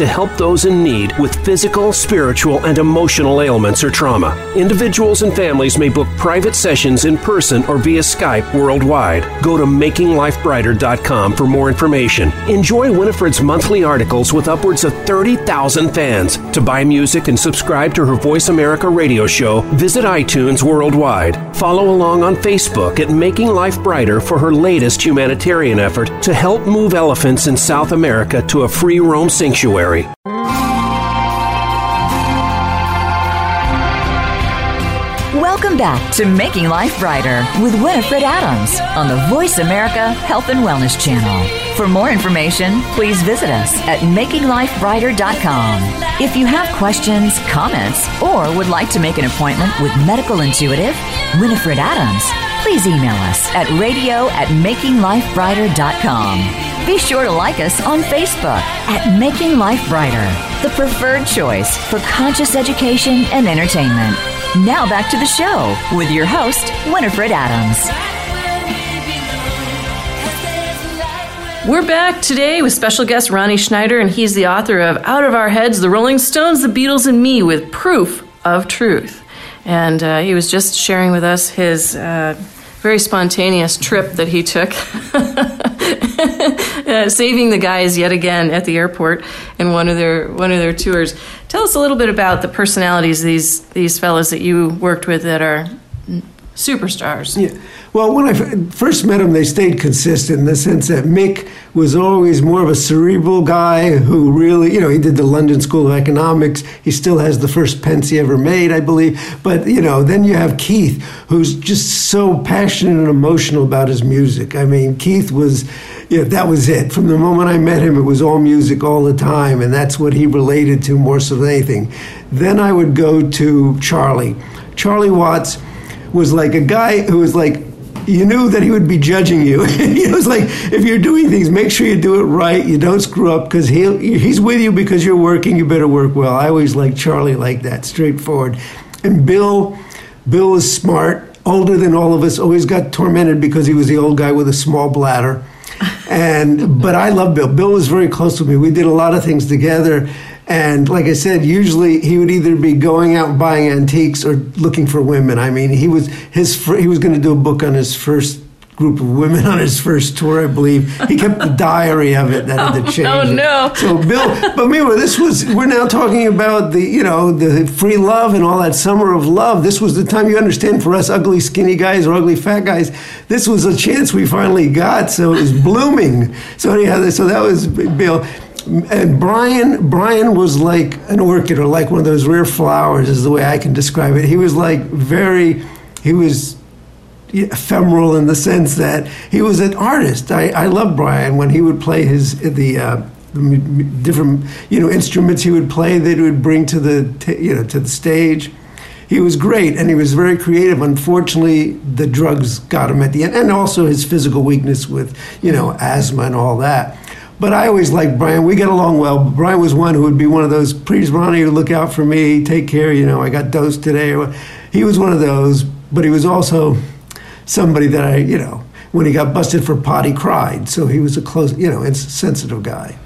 to help those in need with physical, spiritual, and emotional ailments or trauma. Individuals and families may book private sessions in person or via Skype worldwide. Go to makinglifebrighter.com for more information. Enjoy Winifred's monthly articles with upwards of 30,000 fans. To buy music and subscribe to her Voice America radio show, visit iTunes worldwide. Follow along on Facebook at Making Life Brighter for her latest humanitarian effort to help move elephants in South America to a free roam sanctuary. Welcome back to Making Life Brighter with Winifred Adams on the Voice America Health and Wellness Channel. For more information, please visit us at makinglifebrighter.com. If you have questions, comments, or would like to make an appointment with medical intuitive Winifred Adams, please email us at radio at makinglifebrighter.com. Be sure to like us on Facebook at Making Life Brighter, the preferred choice for conscious education and entertainment. Now back to the show with your host, Winifred Adams. We're back today with special guest Ronnie Schneider, and he's the author of Out of Our Heads The Rolling Stones, The Beatles, and Me with Proof of Truth. And uh, he was just sharing with us his uh, very spontaneous trip that he took, uh, saving the guys yet again at the airport in one of their one of their tours. Tell us a little bit about the personalities these these fellows that you worked with that are superstars. Yeah. Well, when I first met him, they stayed consistent in the sense that Mick was always more of a cerebral guy who really, you know, he did the London School of Economics. He still has the first pence he ever made, I believe. But, you know, then you have Keith, who's just so passionate and emotional about his music. I mean, Keith was, you know, that was it. From the moment I met him, it was all music all the time, and that's what he related to more so than anything. Then I would go to Charlie. Charlie Watts was like a guy who was like you knew that he would be judging you. he was like, if you're doing things, make sure you do it right. You don't screw up because he he's with you because you're working. You better work well. I always liked Charlie like that, straightforward. And Bill, Bill was smart, older than all of us. Always got tormented because he was the old guy with a small bladder. And but I love Bill. Bill was very close to me. We did a lot of things together. And like I said, usually he would either be going out buying antiques or looking for women. I mean, he was his he was going to do a book on his first group of women on his first tour, I believe. He kept the diary of it that had to oh, change. Oh, it. no. So Bill, but meanwhile, this was we're now talking about the you know the free love and all that summer of love. This was the time you understand for us ugly skinny guys or ugly fat guys. This was a chance we finally got, so it was blooming. So anyhow, so that was Bill and Brian Brian was like an orchid or like one of those rare flowers is the way I can describe it. He was like very he was ephemeral in the sense that he was an artist. I, I love Brian when he would play his the, uh, different you know instruments he would play that he would bring to the you know to the stage. He was great and he was very creative. Unfortunately, the drugs got him at the end, and also his physical weakness with you know asthma and all that. But I always liked Brian. We get along well. Brian was one who would be one of those, please, Ronnie, look out for me, take care, you know, I got dosed today. He was one of those, but he was also somebody that I, you know, when he got busted for pot, he cried. So he was a close, you know, sensitive guy.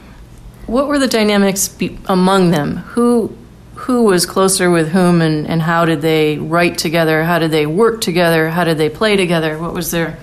What were the dynamics be- among them? Who who was closer with whom, and, and how did they write together? How did they work together? How did they play together? What was their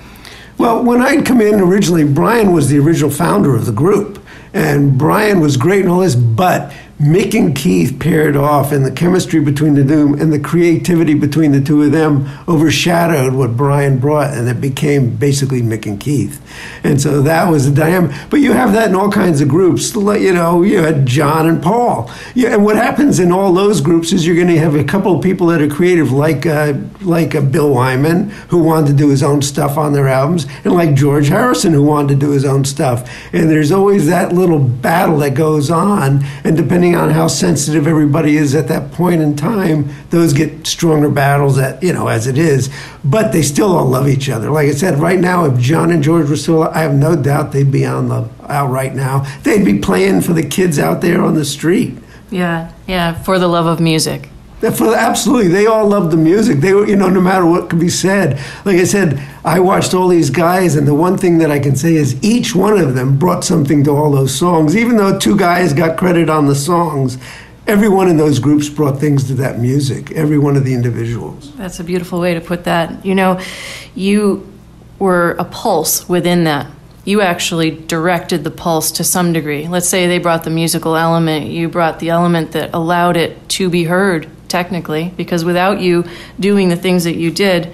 well, when I'd come in originally, Brian was the original founder of the group. And Brian was great and all this, but Mick and Keith paired off, and the chemistry between the two and the creativity between the two of them overshadowed what Brian brought, and it became basically Mick and Keith. And so that was the dynamic. But you have that in all kinds of groups. You know, you had John and Paul. Yeah, and what happens in all those groups is you're going to have a couple of people that are creative, like uh, like a Bill Wyman, who wanted to do his own stuff on their albums, and like George Harrison, who wanted to do his own stuff. And there's always that little battle that goes on, and depending depending on how sensitive everybody is at that point in time, those get stronger battles at you know as it is. But they still all love each other. Like I said, right now, if John and George were still, I have no doubt they'd be on the out right now. They'd be playing for the kids out there on the street. Yeah, yeah, for the love of music. For, absolutely, they all loved the music. They were, you know, no matter what could be said. Like I said, I watched all these guys, and the one thing that I can say is each one of them brought something to all those songs. Even though two guys got credit on the songs, every one of those groups brought things to that music. Every one of the individuals. That's a beautiful way to put that. You know, you were a pulse within that you actually directed the pulse to some degree. Let's say they brought the musical element, you brought the element that allowed it to be heard technically, because without you doing the things that you did,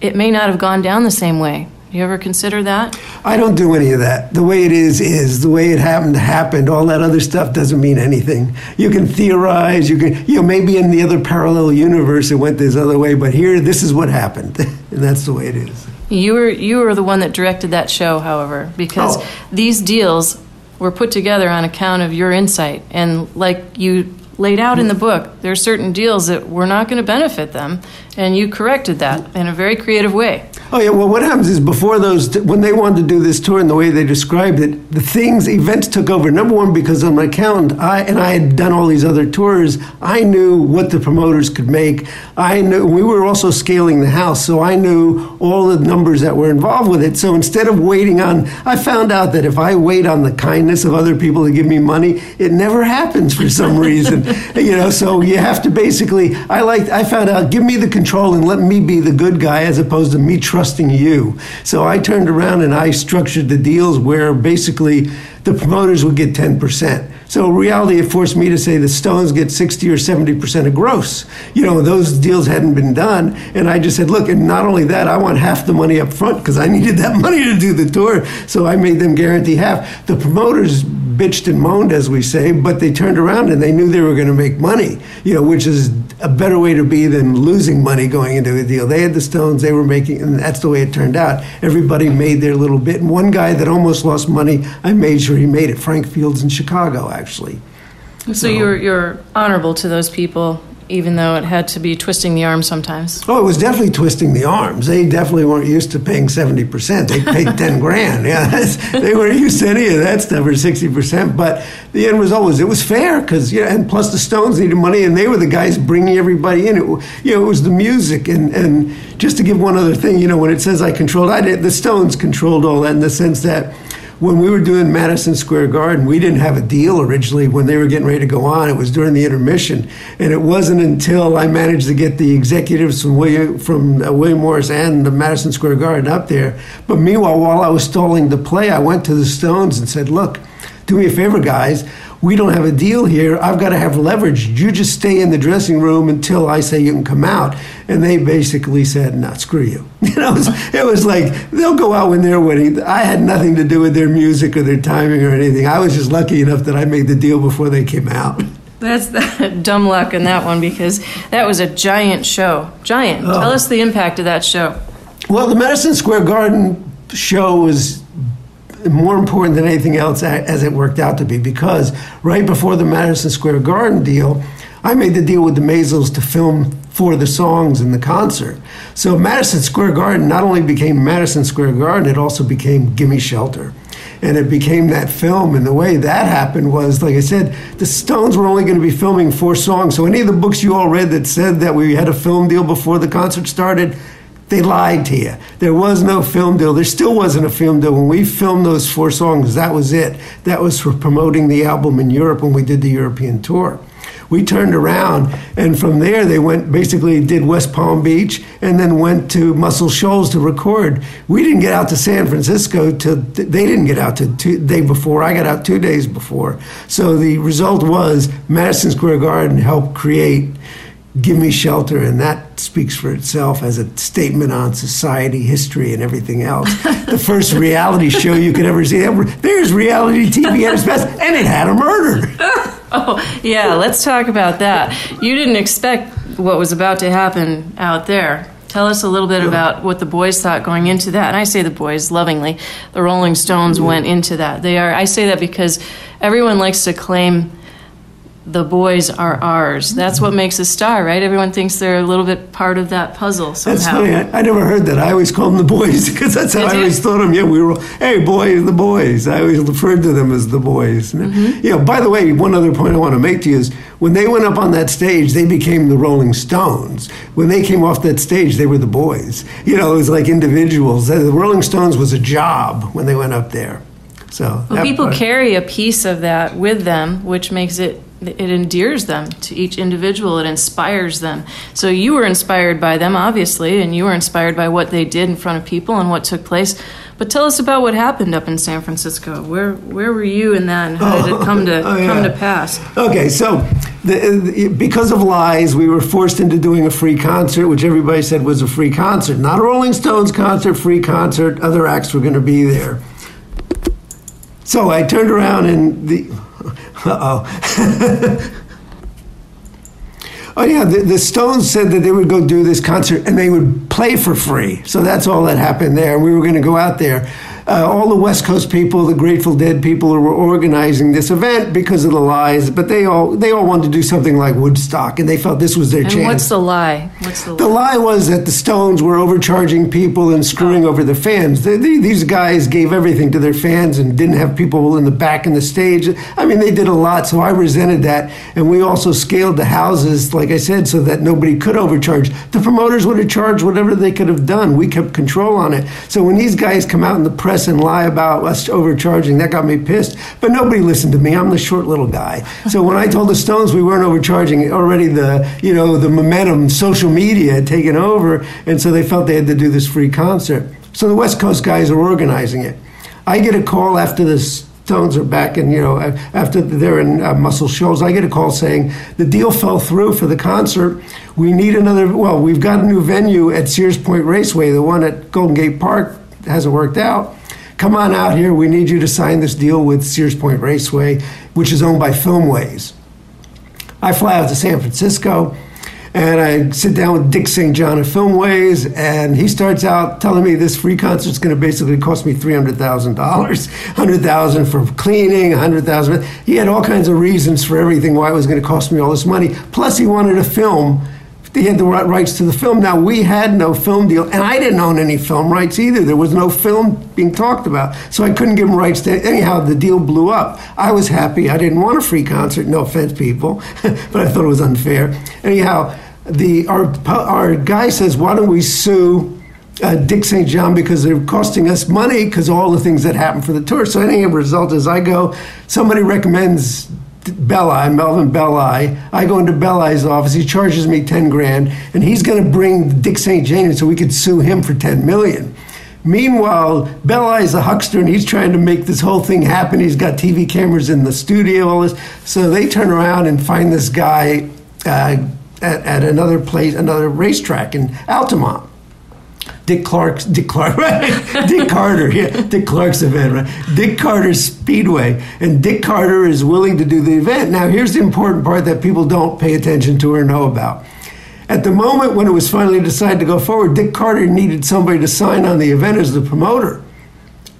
it may not have gone down the same way. You ever consider that? I don't do any of that. The way it is is the way it happened happened. All that other stuff doesn't mean anything. You can theorize. You can, you know, maybe in the other parallel universe it went this other way, but here this is what happened, and that's the way it is. You were you were the one that directed that show, however, because oh. these deals were put together on account of your insight, and like you laid out in the book, there are certain deals that were not going to benefit them, and you corrected that in a very creative way. Oh yeah. Well, what happens is before those, when they wanted to do this tour and the way they described it, the things, events took over. Number one, because I'm an accountant, I and I had done all these other tours. I knew what the promoters could make. I knew we were also scaling the house, so I knew all the numbers that were involved with it. So instead of waiting on, I found out that if I wait on the kindness of other people to give me money, it never happens for some reason. you know, so you have to basically. I like. I found out. Give me the control and let me be the good guy as opposed to me trusting you. So I turned around and I structured the deals where basically the promoters would get 10%. So in reality, it forced me to say the Stones get 60 or 70% of gross. You know, those deals hadn't been done. And I just said, look, and not only that, I want half the money up front because I needed that money to do the tour. So I made them guarantee half. The promoters bitched and moaned, as we say, but they turned around and they knew they were going to make money, you know, which is a better way to be than losing money going into a deal. They had the Stones, they were making, and that's the way it turned out. Everybody made their little bit. And one guy that almost lost money, I made sure he made it. Frank Fields in Chicago, actually. So you're you're honorable to those people, even though it had to be twisting the arm sometimes. Oh, it was definitely twisting the arms. They definitely weren't used to paying 70%. They paid 10 grand. Yeah, that's- they weren't used to any of that stuff or 60%. But the end result was it was fair because, you know, and plus the Stones needed money and they were the guys bringing everybody in. It, you know, it was the music. And, and just to give one other thing, you know, when it says I controlled, I did, the Stones controlled all that in the sense that when we were doing Madison Square Garden, we didn't have a deal originally when they were getting ready to go on. It was during the intermission, and it wasn't until I managed to get the executives from William from uh, William Morris and the Madison Square Garden up there. But meanwhile, while I was stalling the play, I went to the Stones and said, "Look, do me a favor, guys." We don't have a deal here. I've got to have leverage. You just stay in the dressing room until I say you can come out. And they basically said, "No, screw you." You know, it was, it was like they'll go out when they're winning. I had nothing to do with their music or their timing or anything. I was just lucky enough that I made the deal before they came out. That's that dumb luck in that one because that was a giant show. Giant. Tell oh. us the impact of that show. Well, the Madison Square Garden show was more important than anything else as it worked out to be because right before the Madison Square Garden deal, I made the deal with the Maysles to film for the songs in the concert. So Madison Square Garden not only became Madison Square Garden, it also became Gimme Shelter. And it became that film. And the way that happened was, like I said, the Stones were only going to be filming four songs. So any of the books you all read that said that we had a film deal before the concert started, they lied to you. There was no film deal. There still wasn't a film deal. When we filmed those four songs, that was it. That was for promoting the album in Europe when we did the European tour. We turned around, and from there they went basically did West Palm Beach, and then went to Muscle Shoals to record. We didn't get out to San Francisco till they didn't get out to two day before. I got out two days before. So the result was Madison Square Garden helped create Give Me Shelter, and that speaks for itself as a statement on society, history, and everything else. the first reality show you could ever see. There's reality TV at its best, and it had a murder. Oh, yeah, let's talk about that. You didn't expect what was about to happen out there. Tell us a little bit about what the boys thought going into that. And I say the boys lovingly. The Rolling Stones went into that. They are I say that because everyone likes to claim the boys are ours. That's what makes a star, right? Everyone thinks they're a little bit part of that puzzle somehow. That's funny. I, I never heard that. I always called them the boys because that's how Did I you? always thought of them. Yeah, we were, hey, boys, the boys. I always referred to them as the boys. Mm-hmm. You know, by the way, one other point I want to make to you is when they went up on that stage, they became the Rolling Stones. When they came off that stage, they were the boys. You know, it was like individuals. The Rolling Stones was a job when they went up there. So Well, people part- carry a piece of that with them, which makes it it endears them to each individual. It inspires them. So you were inspired by them, obviously, and you were inspired by what they did in front of people and what took place. But tell us about what happened up in San Francisco. Where where were you in that, and how did it oh, come to Oh, yeah. come to pass? Okay, so the, the, because of lies, we were forced into doing a free concert, which everybody said was a free concert. Not a Rolling Stones concert, free concert. Other acts were going to be there. So I turned around and the. Oh. Oh yeah, the, the Stones said that they would go do this concert and they would play for free. So that's all that happened there. We were going to go out there. Uh, all the West Coast people, the Grateful Dead people, were organizing this event because of the lies. But they all they all wanted to do something like Woodstock, and they felt this was their And chance. what's the lie? What's the, The lie was that the Stones were overcharging people and screwing over the fans. They, they, these guys gave everything to their fans and didn't have people in the back in the stage. I mean, they did a lot, so I resented that. And we also scaled the houses, like I said, so that nobody could overcharge. The promoters would have charged whatever they could have done. We kept control on it. So when these guys come out in the press and lie about us overcharging, that got me pissed. But nobody listened to me. I'm the short little guy. So when I told the Stones we weren't overcharging, already the you know the momentum, social media had taken over, and so they felt they had to do this free concert. So the West Coast guys are organizing it. I get a call after the Stones are back, and you know after they're in uh, Muscle Shoals, I get a call saying the deal fell through for the concert. We need another. Well, we've got a new venue at Sears Point Raceway. The one at Golden Gate Park hasn't worked out come on out here. We need you to sign this deal with Sears Point Raceway, which is owned by Filmways. I fly out to San Francisco and I sit down with Dick St. John of Filmways, and he starts out telling me this free concert is going to basically cost me three hundred thousand dollars, hundred thousand for cleaning, hundred thousand. He had all kinds of reasons for everything why it was going to cost me all this money. Plus, he wanted a film he had the rights to the film. Now we had no film deal, and I didn't own any film rights either. There was no film being talked about, so I couldn't give him rights to. Anyhow, the deal blew up. I was happy. I didn't want a free concert. No offense, people, but I thought it was unfair. Anyhow, the our our guy says, "Why don't we sue?" Uh, Dick St. John because they're costing us money because all the things that happen for the tour. So any result is I go, somebody recommends Belli, Melvin Belli. I go into Belli's office. He charges me ten grand, and he's going to bring Dick St. James so we could sue him for ten million. Meanwhile, Belli is a huckster, and he's trying to make this whole thing happen. He's got TV cameras in the studio, all this. So they turn around and find this guy uh, at, at another place, another racetrack in Altamont. Dick Clark's Dick Clark, right? Dick Carter, yeah, Dick Clark's event, right? Dick Carter's Speedway, and Dick Carter is willing to do the event. Now, here's the important part that people don't pay attention to or know about. At the moment when it was finally decided to go forward, Dick Carter needed somebody to sign on the event as the promoter.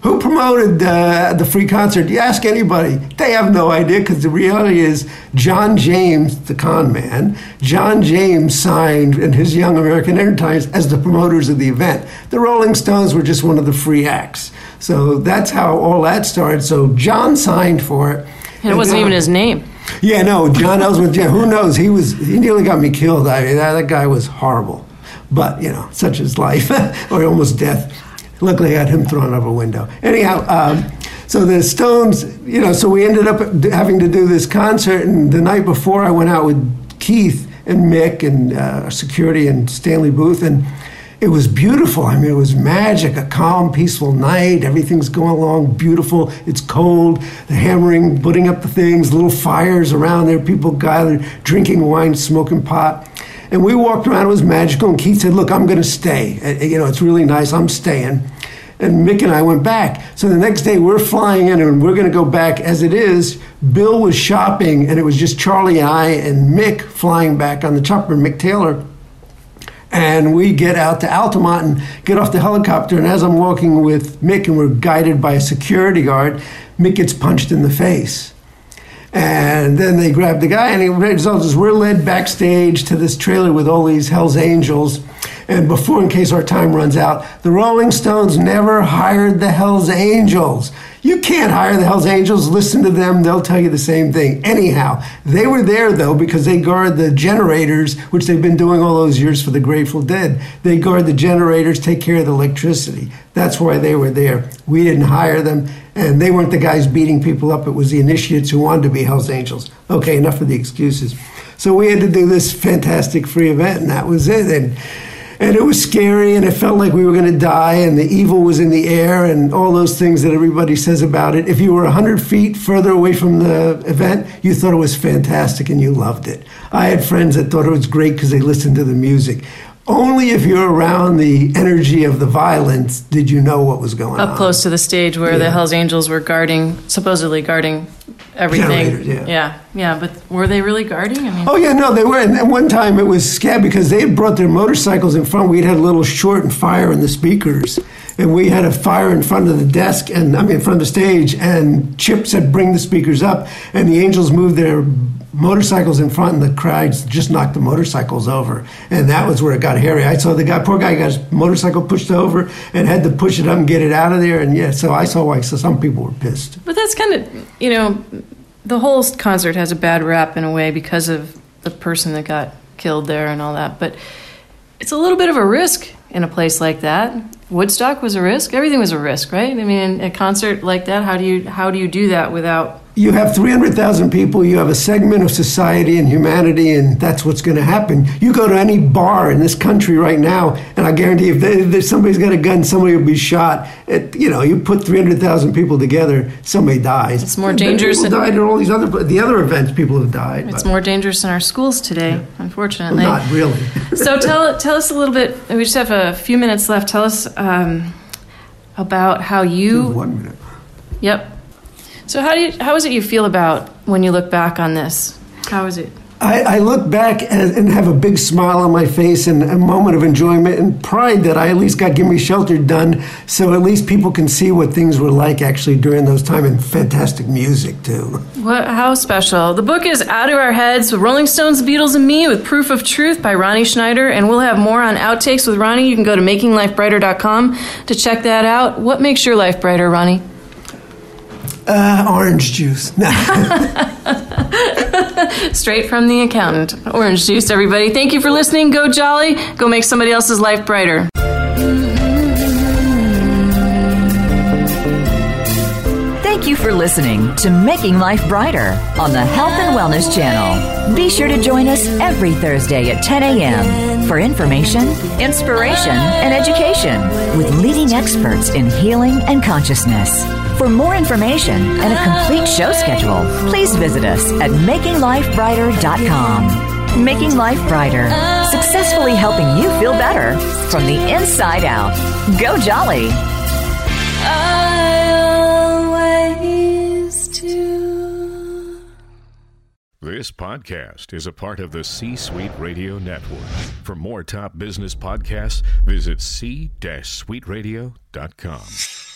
Who promoted uh, the free concert? You ask anybody, they have no idea because the reality is John Jaymes, the con man, John Jaymes signed in his Young American Enterprise as the promoters of the event. The Rolling Stones were just one of the free acts. So that's how all that started. So John signed for it. And it wasn't even his name. Yeah, no, John Ellsworth. Yeah, who knows? He was. He nearly got me killed. I mean, that, that guy was horrible. But you know, such is life, or almost death. Luckily, I had him thrown out of a window. Anyhow, um, so the Stones, you know, so we ended up having to do this concert, and the night before, I went out with Keith and Mick and uh, security and Stanley Booth, and it was beautiful. I mean, it was magic, a calm, peaceful night. Everything's going along beautiful. It's cold, the hammering, putting up the things, little fires around there, people gathered, drinking wine, smoking pot. And we walked around, it was magical. And Keith said, Look, I'm going to stay. You know, it's really nice. I'm staying. And Mick and I went back. So the next day we're flying in and we're going to go back as it is. Bill was shopping and it was just Charlie and I and Mick flying back on the chopper, Mick Taylor. And we get out to Altamont and get off the helicopter. And as I'm walking with Mick and we're guided by a security guard, Mick gets punched in the face. And then they grab the guy, and the result is we're led backstage to this trailer with all these Hells Angels. And before, in case our time runs out, the Rolling Stones never hired the Hells Angels. You can't hire the Hells Angels. Listen to them, they'll tell you the same thing. Anyhow, they were there though because they guard the generators, which they've been doing all those years for the Grateful Dead. They guard the generators, take care of the electricity. That's why they were there. We didn't hire them, and they weren't the guys beating people up. It was the initiates who wanted to be Hells Angels. Okay, enough of the excuses. So we had to do this fantastic free event, and that was it. And and it was scary and it felt like we were going to die and the evil was in the air and all those things that everybody says about it. If you were 100 feet further away from the event you thought it was fantastic and you loved it. I had friends that thought it was great because they listened to the music. Only if you're around the energy of the violence did you know what was going on. Up close to the stage where Yeah. the Hells Angels were guarding, supposedly guarding everything. Yeah. yeah, yeah, But were they really guarding? I mean, Oh yeah, no, they were. And then one time it was scab because they had brought their motorcycles in front. We'd had a little short and fire in the speakers, and we had a fire in front of the desk, and I mean, in front of the stage, and Chip said, "Bring the speakers up," and the Angels moved their motorcycles in front, and the crowds just knocked the motorcycles over, and that was where it got hairy. I saw the guy, poor guy, got his motorcycle pushed over and had to push it up and get it out of there, and yeah, so I saw why so some people were pissed. But that's kind of, you know, the whole concert has a bad rap in a way because of the person that got killed there and all that. But it's a little bit of a risk in a place like that. Woodstock was a risk. Everything was a risk, right? I mean, a concert like that, how do you how do you do that without you have 300,000 people, you have a segment of society and humanity, and that's what's going to happen. You go to any bar in this country right now, and I guarantee if, they, if somebody's got a gun, somebody will be shot. It, you know, you put 300,000 people together, somebody dies. It's more dangerous. People died at all these other the other events. People have died. It's but. more dangerous in our schools today, yeah. unfortunately. Well, not really. so tell tell us a little bit. We just have a few minutes left. Tell us um, about how you. One minute. Yep so how do you, how is it you feel about when you look back on this? How is it? I, I look back and have a big smile on my face and a moment of enjoyment and pride that I at least got Give Me Shelter done, so at least people can see what things were like actually during those times and fantastic music too. What? How special! The book is Out of Our Heads: with Rolling Stones, Beatles, and Me with Proof of Truth by Ronnie Schneider, and we'll have more on outtakes with Ronnie. You can go to MakingLifeBrighter.com to check that out. What makes your life brighter, Ronnie? Uh, orange juice. Straight from the accountant. Orange juice, everybody. Thank you for listening. Go jolly. Go make somebody else's life brighter. Thank you for listening to Making Life Brighter on the Health and Wellness Channel. Be sure to join us every Thursday at 10 a.m. for information, inspiration, and education with leading experts in healing and consciousness. For more information and a complete show schedule, please visit us at makinglifebrighter.com. Making Life Brighter, successfully helping you feel better from the inside out. Go Jolly! This podcast is a part of the C Suite Radio Network. For more top business podcasts, visit c-suiteradio.com.